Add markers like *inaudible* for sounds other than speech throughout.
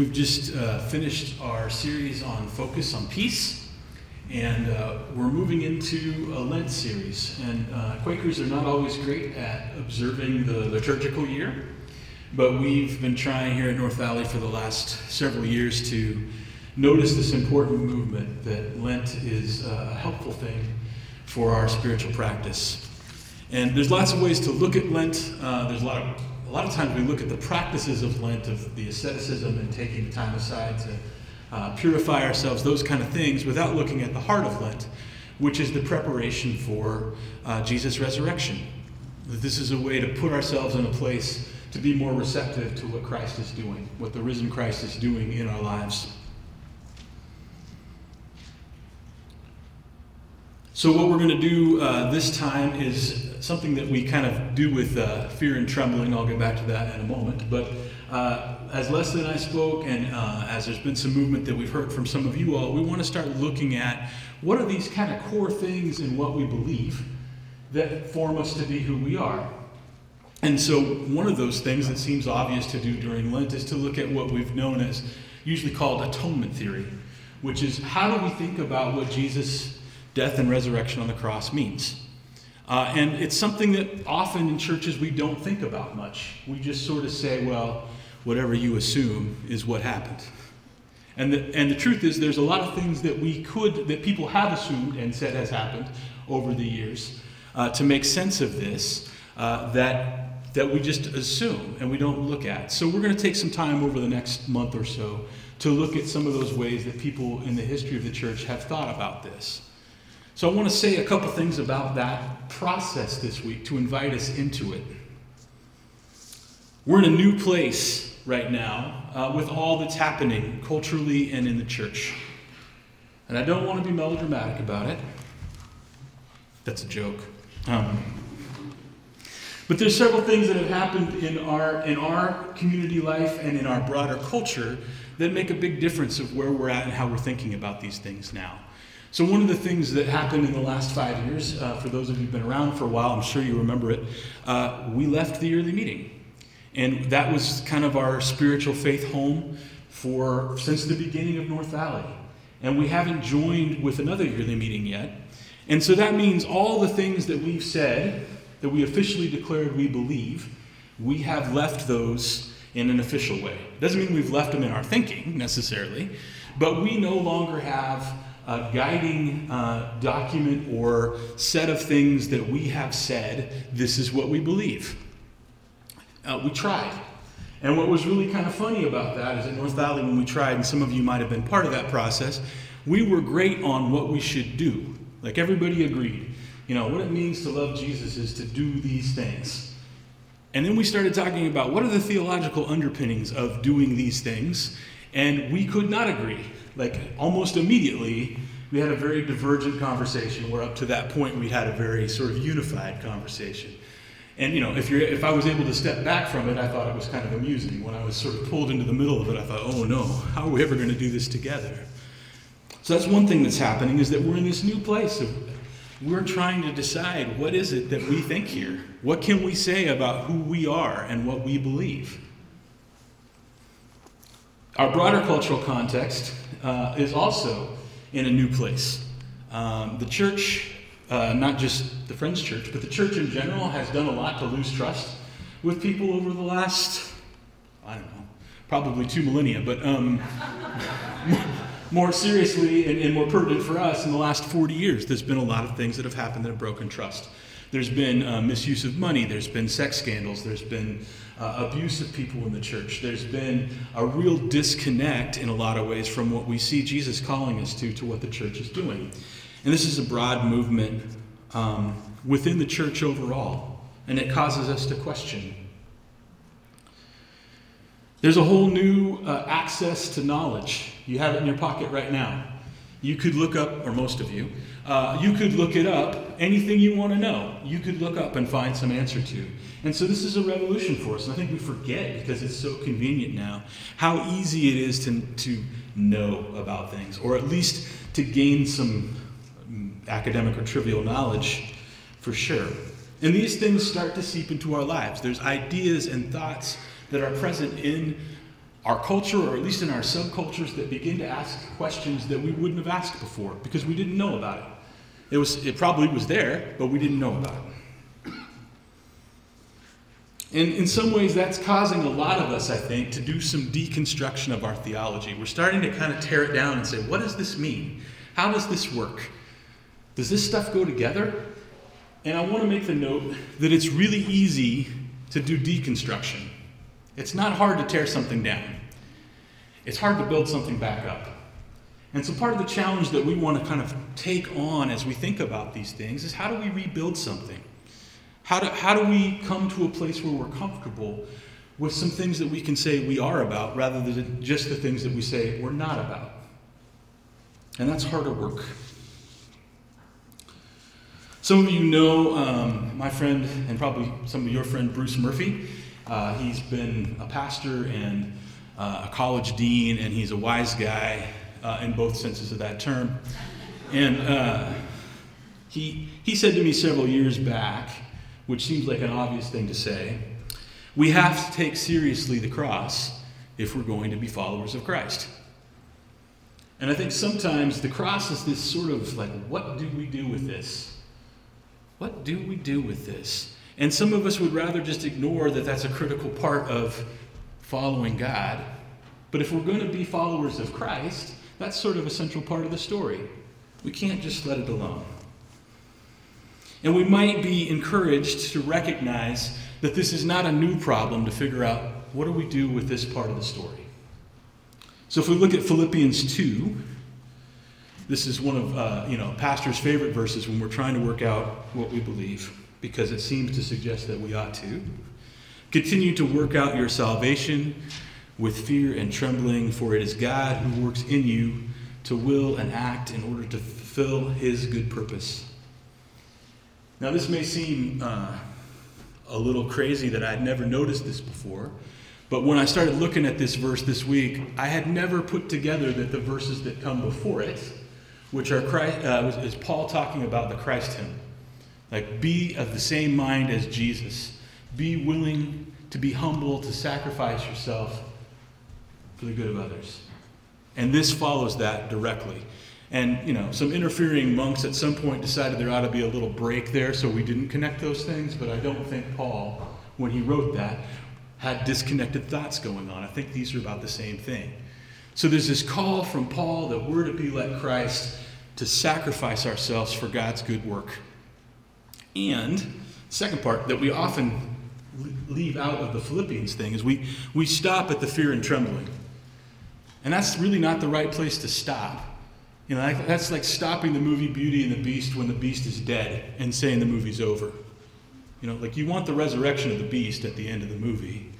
We've just uh, finished our series on focus on peace, and uh, we're moving into a Lent series. And uh, Quakers are not always great at observing the liturgical year, but we've been trying here at North Valley for the last several years to notice this important movement that Lent is a helpful thing for our spiritual practice. And there's lots of ways to look at Lent. Uh, there's a lot of a lot of times we look at the practices of Lent, of the asceticism and taking the time aside to uh, purify ourselves, those kind of things, without looking at the heart of Lent, which is the preparation for uh, Jesus' resurrection. That This is a way to put ourselves in a place to be more receptive to what Christ is doing, what the risen Christ is doing in our lives. So, what we're going to do uh, this time is something that we kind of do with uh, fear and trembling. I'll get back to that in a moment. But uh, as Leslie and I spoke, and uh, as there's been some movement that we've heard from some of you all, we want to start looking at what are these kind of core things in what we believe that form us to be who we are. And so, one of those things that seems obvious to do during Lent is to look at what we've known as usually called atonement theory, which is how do we think about what Jesus death and resurrection on the cross means. Uh, and it's something that often in churches we don't think about much. We just sort of say, well, whatever you assume is what happened. And the, and the truth is, there's a lot of things that we could, that people have assumed and said has happened over the years uh, to make sense of this uh, that, that we just assume and we don't look at. So we're going to take some time over the next month or so to look at some of those ways that people in the history of the church have thought about this. So I want to say a couple things about that process this week to invite us into it. We're in a new place right now uh, with all that's happening culturally and in the church. And I don't want to be melodramatic about it. That's a joke. Um, but there's several things that have happened in our, in our community life and in our broader culture that make a big difference of where we're at and how we're thinking about these things now. So, one of the things that happened in the last five years, uh, for those of you who've been around for a while, I'm sure you remember it, uh, we left the yearly meeting. And that was kind of our spiritual faith home for since the beginning of North Valley. And we haven't joined with another yearly meeting yet. And so that means all the things that we've said, that we officially declared we believe, we have left those in an official way. Doesn't mean we've left them in our thinking necessarily, but we no longer have a guiding uh, document or set of things that we have said, this is what we believe. Uh, we tried. And what was really kind of funny about that is at North Valley, when we tried, and some of you might have been part of that process, we were great on what we should do. Like everybody agreed. You know, what it means to love Jesus is to do these things. And then we started talking about what are the theological underpinnings of doing these things, and we could not agree like almost immediately, we had a very divergent conversation where up to that point we had a very sort of unified conversation. And you know, if you're if I was able to step back from it, I thought it was kind of amusing. When I was sort of pulled into the middle of it, I thought, oh no, how are we ever going to do this together? So that's one thing that's happening is that we're in this new place of we're trying to decide what is it that we think here? What can we say about who we are and what we believe? Our broader cultural context uh, is also in a new place. Um, the church, uh, not just the Friends Church, but the church in general, has done a lot to lose trust with people over the last, I don't know, probably two millennia, but um, *laughs* more seriously and, and more pertinent for us, in the last 40 years, there's been a lot of things that have happened that have broken trust. There's been uh, misuse of money, there's been sex scandals, there's been uh, abuse of people in the church. There's been a real disconnect in a lot of ways from what we see Jesus calling us to, to what the church is doing. And this is a broad movement um, within the church overall, and it causes us to question. There's a whole new uh, access to knowledge. You have it in your pocket right now. You could look up, or most of you, uh, you could look it up, anything you want to know, you could look up and find some answer to. And so this is a revolution for us. And I think we forget, because it's so convenient now, how easy it is to, to know about things, or at least to gain some mm, academic or trivial knowledge for sure. And these things start to seep into our lives. There's ideas and thoughts that are present in our culture, or at least in our subcultures, that begin to ask questions that we wouldn't have asked before because we didn't know about it. It, was, it probably was there, but we didn't know about it. And in some ways, that's causing a lot of us, I think, to do some deconstruction of our theology. We're starting to kind of tear it down and say, what does this mean? How does this work? Does this stuff go together? And I want to make the note that it's really easy to do deconstruction. It's not hard to tear something down, it's hard to build something back up. And so, part of the challenge that we want to kind of take on as we think about these things is how do we rebuild something? How do, how do we come to a place where we're comfortable with some things that we can say we are about rather than just the things that we say we're not about? And that's harder work. Some of you know um, my friend, and probably some of your friend, Bruce Murphy. Uh, he's been a pastor and uh, a college dean, and he's a wise guy uh, in both senses of that term. And uh, he, he said to me several years back, which seems like an obvious thing to say, we have to take seriously the cross if we're going to be followers of Christ. And I think sometimes the cross is this sort of like, what do we do with this? What do we do with this? And some of us would rather just ignore that that's a critical part of following God. But if we're going to be followers of Christ, that's sort of a central part of the story. We can't just let it alone. And we might be encouraged to recognize that this is not a new problem to figure out what do we do with this part of the story. So if we look at Philippians 2, this is one of uh, you know pastor's favorite verses when we're trying to work out what we believe because it seems to suggest that we ought to. Continue to work out your salvation with fear and trembling, for it is God who works in you to will and act in order to fulfill his good purpose. Now, this may seem uh, a little crazy that I'd never noticed this before, but when I started looking at this verse this week, I had never put together that the verses that come before it, which are Christ, uh, is Paul talking about the Christ hymn. Like, be of the same mind as Jesus. Be willing to be humble, to sacrifice yourself for the good of others. And this follows that directly. And, you know, some interfering monks at some point decided there ought to be a little break there, so we didn't connect those things. But I don't think Paul, when he wrote that, had disconnected thoughts going on. I think these are about the same thing. So there's this call from Paul that we're to be like Christ, to sacrifice ourselves for God's good work. And, second part, that we often leave out of the Philippians thing is we, we stop at the fear and trembling. And that's really not the right place to stop. You know, that's like stopping the movie Beauty and the Beast when the beast is dead and saying the movie's over. You know, like you want the resurrection of the beast at the end of the movie,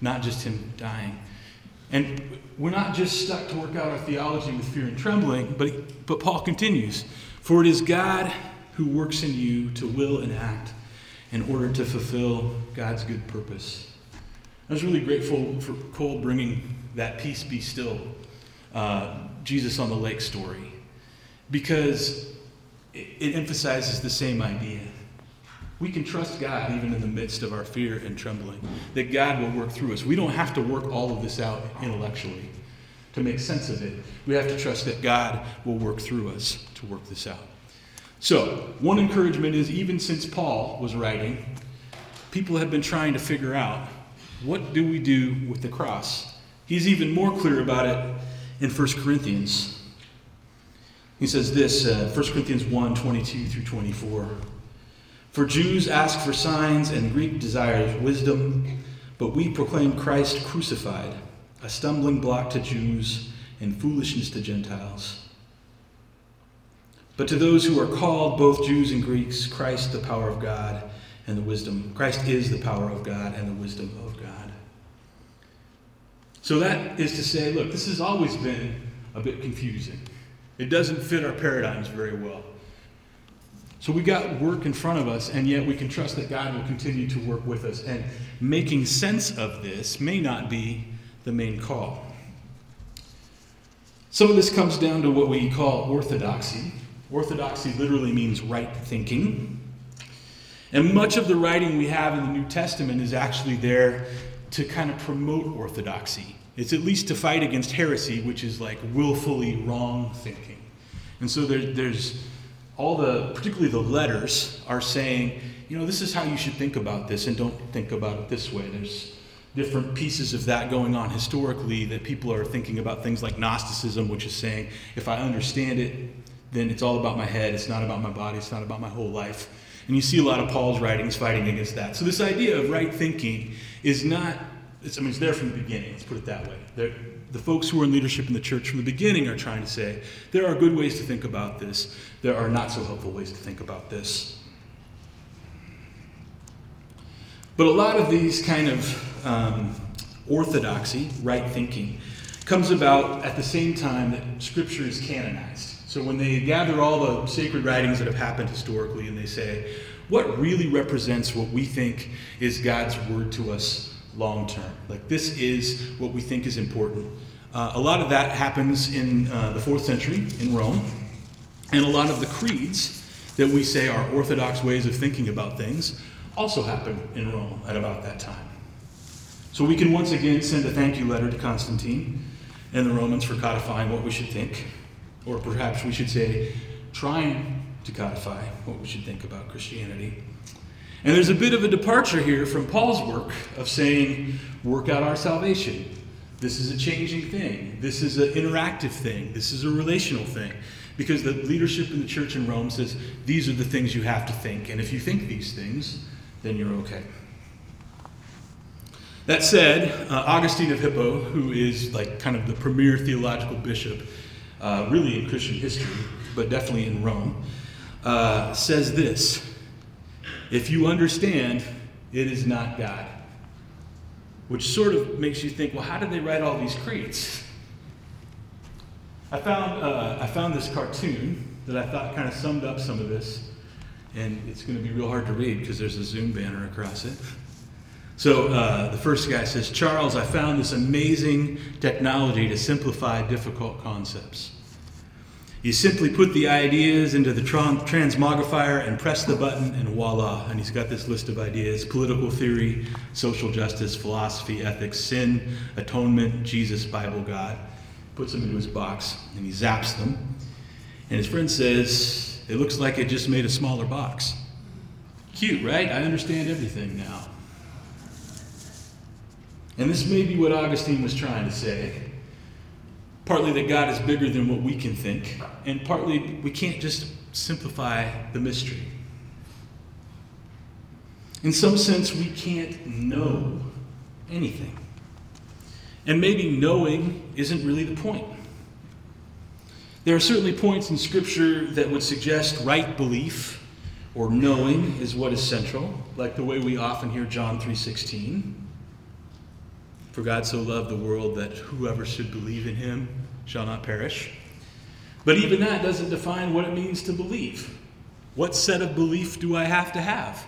not just him dying. And we're not just stuck to work out our theology with fear and trembling, but, but Paul continues For it is God who works in you to will and act in order to fulfill God's good purpose. I was really grateful for Cole bringing that peace be still, uh, Jesus on the lake story, because it, it emphasizes the same idea. We can trust God even in the midst of our fear and trembling, that God will work through us. We don't have to work all of this out intellectually to make sense of it. We have to trust that God will work through us to work this out. So, one encouragement is even since Paul was writing, people have been trying to figure out what do we do with the cross? He's even more clear about it in 1 Corinthians. He says this, uh, 1 Corinthians 1 22 through 24. For Jews ask for signs, and Greek desires wisdom, but we proclaim Christ crucified, a stumbling block to Jews and foolishness to Gentiles. But to those who are called, both Jews and Greeks, Christ the power of God and the wisdom. Christ is the power of God and the wisdom of God. So that is to say, look, this has always been a bit confusing. It doesn't fit our paradigms very well. So we got work in front of us, and yet we can trust that God will continue to work with us. And making sense of this may not be the main call. Some of this comes down to what we call orthodoxy, Orthodoxy literally means right thinking. And much of the writing we have in the New Testament is actually there to kind of promote orthodoxy. It's at least to fight against heresy, which is like willfully wrong thinking. And so there, there's all the, particularly the letters, are saying, you know, this is how you should think about this, and don't think about it this way. There's different pieces of that going on historically that people are thinking about things like Gnosticism, which is saying, if I understand it, then it's all about my head, it's not about my body, it's not about my whole life. And you see a lot of Paul's writings fighting against that. So this idea of right thinking is not, I mean, it's there from the beginning, let's put it that way. They're, the folks who are in leadership in the church from the beginning are trying to say there are good ways to think about this, there are not so helpful ways to think about this. But a lot of these kind of um, orthodoxy, right thinking, comes about at the same time that Scripture is canonized. So when they gather all the sacred writings that have happened historically and they say, what really represents what we think is God's word to us long term? Like, this is what we think is important. Uh, a lot of that happens in uh, the fourth century in Rome, and a lot of the creeds that we say are orthodox ways of thinking about things also happened in Rome at about that time. So we can once again send a thank you letter to Constantine and the Romans for codifying what we should think. Or perhaps we should say, trying to codify what we should think about Christianity. And there's a bit of a departure here from Paul's work of saying, work out our salvation. This is a changing thing. This is an interactive thing. This is a relational thing. Because the leadership in the church in Rome says, these are the things you have to think. And if you think these things, then you're okay. That said, uh, Augustine of Hippo, who is like kind of the premier theological bishop, uh, really in Christian history, but definitely in Rome, uh, says this If you understand, it is not God. Which sort of makes you think, well, how did they write all these creeds? I found, uh, I found this cartoon that I thought kind of summed up some of this, and it's going to be real hard to read because there's a Zoom banner across it. So uh, the first guy says, Charles, I found this amazing technology to simplify difficult concepts. You simply put the ideas into the transmogrifier and press the button, and voila. And he's got this list of ideas political theory, social justice, philosophy, ethics, sin, atonement, Jesus, Bible, God. Puts them into his box, and he zaps them. And his friend says, It looks like it just made a smaller box. Cute, right? I understand everything now. And this may be what Augustine was trying to say partly that God is bigger than what we can think, and partly we can't just simplify the mystery. In some sense, we can't know anything. And maybe knowing isn't really the point. There are certainly points in Scripture that would suggest right belief or knowing is what is central, like the way we often hear John 3:16. For God so loved the world that whoever should believe in him shall not perish. But even that doesn't define what it means to believe. What set of belief do I have to have?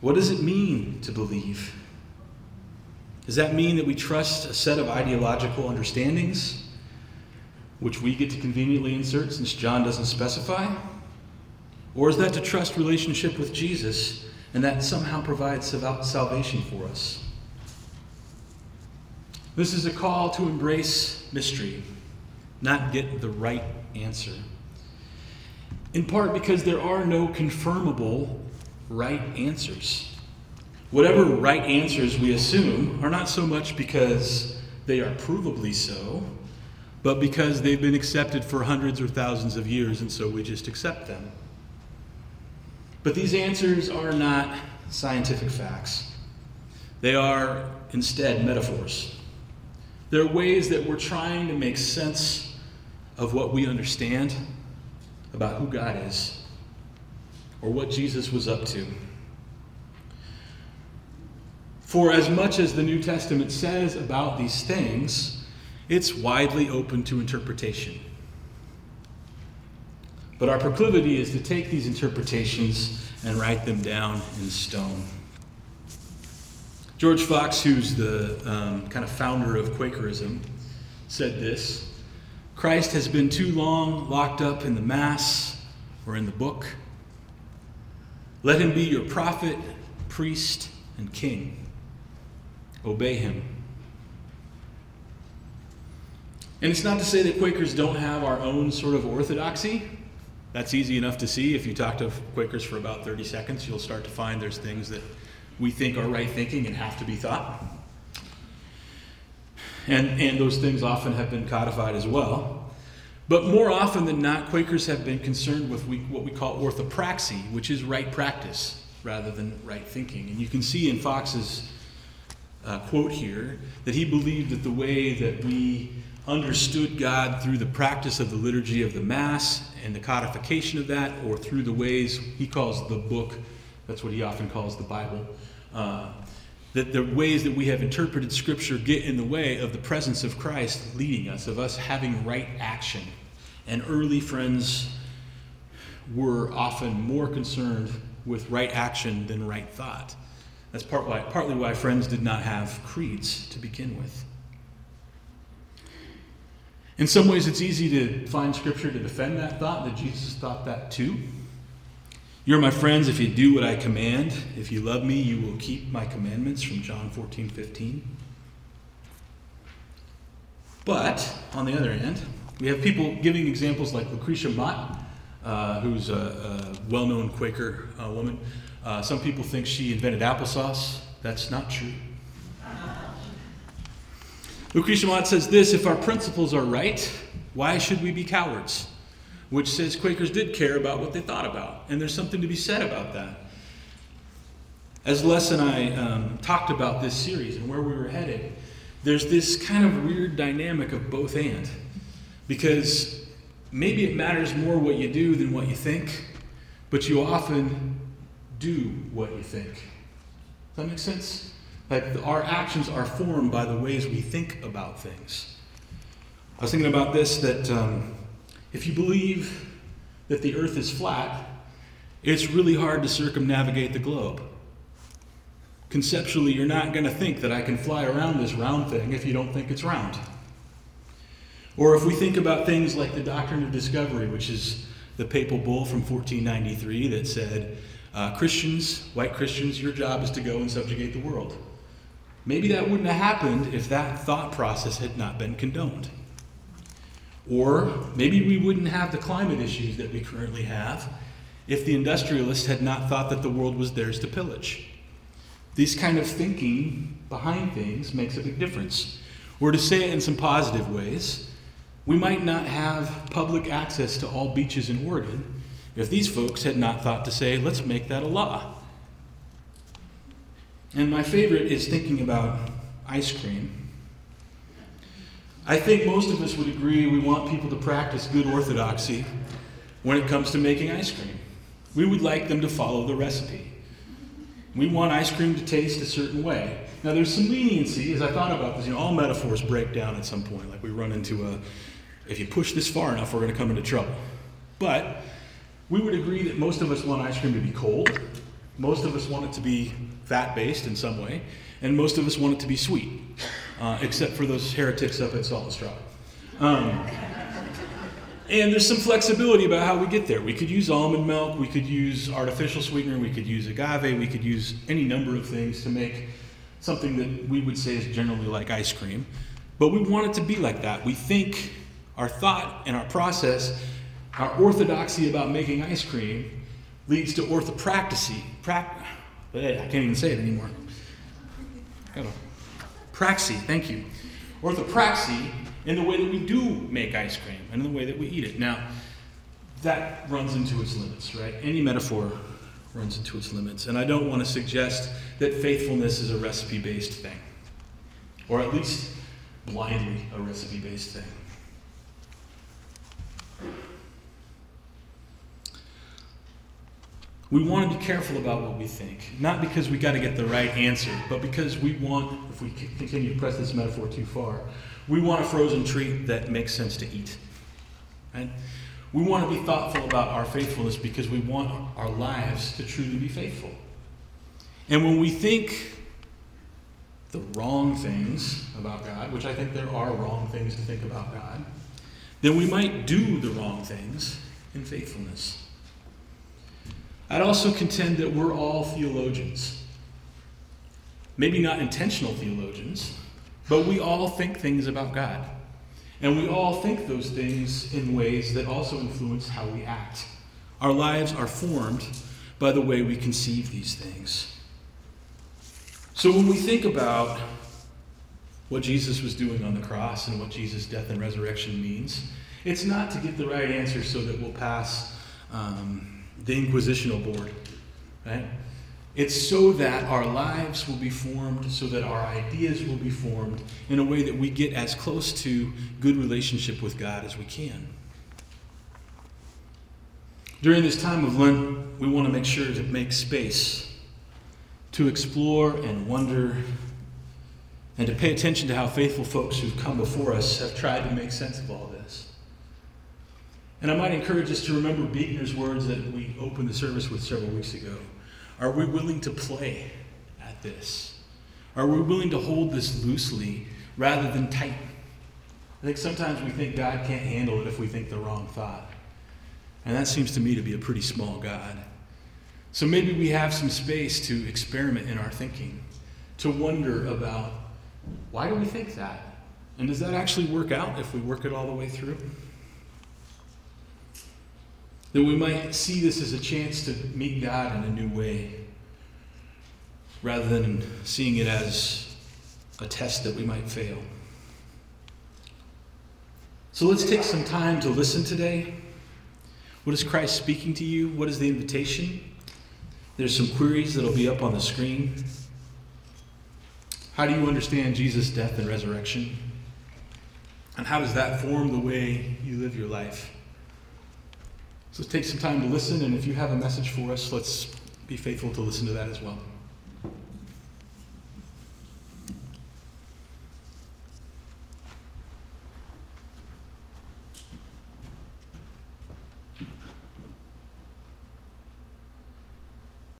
What does it mean to believe? Does that mean that we trust a set of ideological understandings, which we get to conveniently insert since John doesn't specify? Or is that to trust relationship with Jesus and that somehow provides salvation for us? This is a call to embrace mystery, not get the right answer. In part because there are no confirmable right answers. Whatever right answers we assume are not so much because they are provably so, but because they've been accepted for hundreds or thousands of years, and so we just accept them. But these answers are not scientific facts, they are instead metaphors. There are ways that we're trying to make sense of what we understand about who God is or what Jesus was up to. For as much as the New Testament says about these things, it's widely open to interpretation. But our proclivity is to take these interpretations and write them down in stone. George Fox, who's the um, kind of founder of Quakerism, said this Christ has been too long locked up in the Mass or in the book. Let him be your prophet, priest, and king. obey him. And it's not to say that Quakers don't have our own sort of orthodoxy. That's easy enough to see. If you talk to Quakers for about 30 seconds, you'll start to find there's things that we think are right thinking and have to be thought. And, and those things often have been codified as well. But more often than not, Quakers have been concerned with we, what we call orthopraxy, which is right practice rather than right thinking. And you can see in Fox's uh, quote here that he believed that the way that we understood God through the practice of the liturgy of the Mass and the codification of that, or through the ways he calls the book, that's what he often calls the Bible, uh, that the ways that we have interpreted Scripture get in the way of the presence of Christ leading us, of us having right action. And early friends were often more concerned with right action than right thought. That's part why, partly why friends did not have creeds to begin with. In some ways, it's easy to find scripture to defend that thought, that Jesus thought that too. You're my friends if you do what I command. If you love me, you will keep my commandments from John 14, 15. But, on the other hand, we have people giving examples like Lucretia Mott, uh, who's a, a well known Quaker uh, woman. Uh, some people think she invented applesauce. That's not true. Lucretia Mott says this If our principles are right, why should we be cowards? Which says Quakers did care about what they thought about, and there's something to be said about that. As Les and I um, talked about this series and where we were headed, there's this kind of weird dynamic of both and. Because maybe it matters more what you do than what you think, but you often do what you think. Does that make sense? Like our actions are formed by the ways we think about things. I was thinking about this that um, if you believe that the earth is flat, it's really hard to circumnavigate the globe. Conceptually, you're not going to think that I can fly around this round thing if you don't think it's round. Or if we think about things like the doctrine of discovery, which is the papal bull from 1493 that said, uh, Christians, white Christians, your job is to go and subjugate the world. Maybe that wouldn't have happened if that thought process had not been condoned. Or maybe we wouldn't have the climate issues that we currently have if the industrialists had not thought that the world was theirs to pillage. This kind of thinking behind things makes a big difference. Or to say it in some positive ways, we might not have public access to all beaches in Oregon if these folks had not thought to say, let's make that a law. And my favorite is thinking about ice cream. I think most of us would agree we want people to practice good orthodoxy when it comes to making ice cream. We would like them to follow the recipe. We want ice cream to taste a certain way. Now, there's some leniency as I thought about this. You know, all metaphors break down at some point. Like we run into a, if you push this far enough, we're going to come into trouble. But we would agree that most of us want ice cream to be cold. Most of us want it to be fat based in some way, and most of us want it to be sweet, uh, except for those heretics up at Salt and Straw. Um, and there's some flexibility about how we get there. We could use almond milk, we could use artificial sweetener, we could use agave, we could use any number of things to make something that we would say is generally like ice cream. But we want it to be like that. We think our thought and our process, our orthodoxy about making ice cream leads to orthopraxy. Pra- I can't even say it anymore. Praxy, thank you. Orthopraxy in the way that we do make ice cream and in the way that we eat it. Now, that runs into its limits, right? Any metaphor runs into its limits. And I don't want to suggest that faithfulness is a recipe based thing, or at least blindly a recipe based thing. We want to be careful about what we think, not because we got to get the right answer, but because we want, if we continue to press this metaphor too far, we want a frozen treat that makes sense to eat. Right? We want to be thoughtful about our faithfulness because we want our lives to truly be faithful. And when we think the wrong things about God, which I think there are wrong things to think about God, then we might do the wrong things in faithfulness. I'd also contend that we're all theologians. maybe not intentional theologians, but we all think things about God. And we all think those things in ways that also influence how we act. Our lives are formed by the way we conceive these things. So when we think about what Jesus was doing on the cross and what Jesus' death and resurrection means, it's not to get the right answer so that we'll pass um, the inquisitional board, right? It's so that our lives will be formed, so that our ideas will be formed in a way that we get as close to good relationship with God as we can. During this time of Lent, we want to make sure to make space to explore and wonder and to pay attention to how faithful folks who've come before us have tried to make sense of all this. And I might encourage us to remember Buechner's words that we opened the service with several weeks ago. Are we willing to play at this? Are we willing to hold this loosely rather than tight? I think sometimes we think God can't handle it if we think the wrong thought. And that seems to me to be a pretty small God. So maybe we have some space to experiment in our thinking, to wonder about why do we think that? And does that actually work out if we work it all the way through? That we might see this as a chance to meet God in a new way, rather than seeing it as a test that we might fail. So let's take some time to listen today. What is Christ speaking to you? What is the invitation? There's some queries that'll be up on the screen. How do you understand Jesus' death and resurrection? And how does that form the way you live your life? So take some time to listen, and if you have a message for us, let's be faithful to listen to that as well.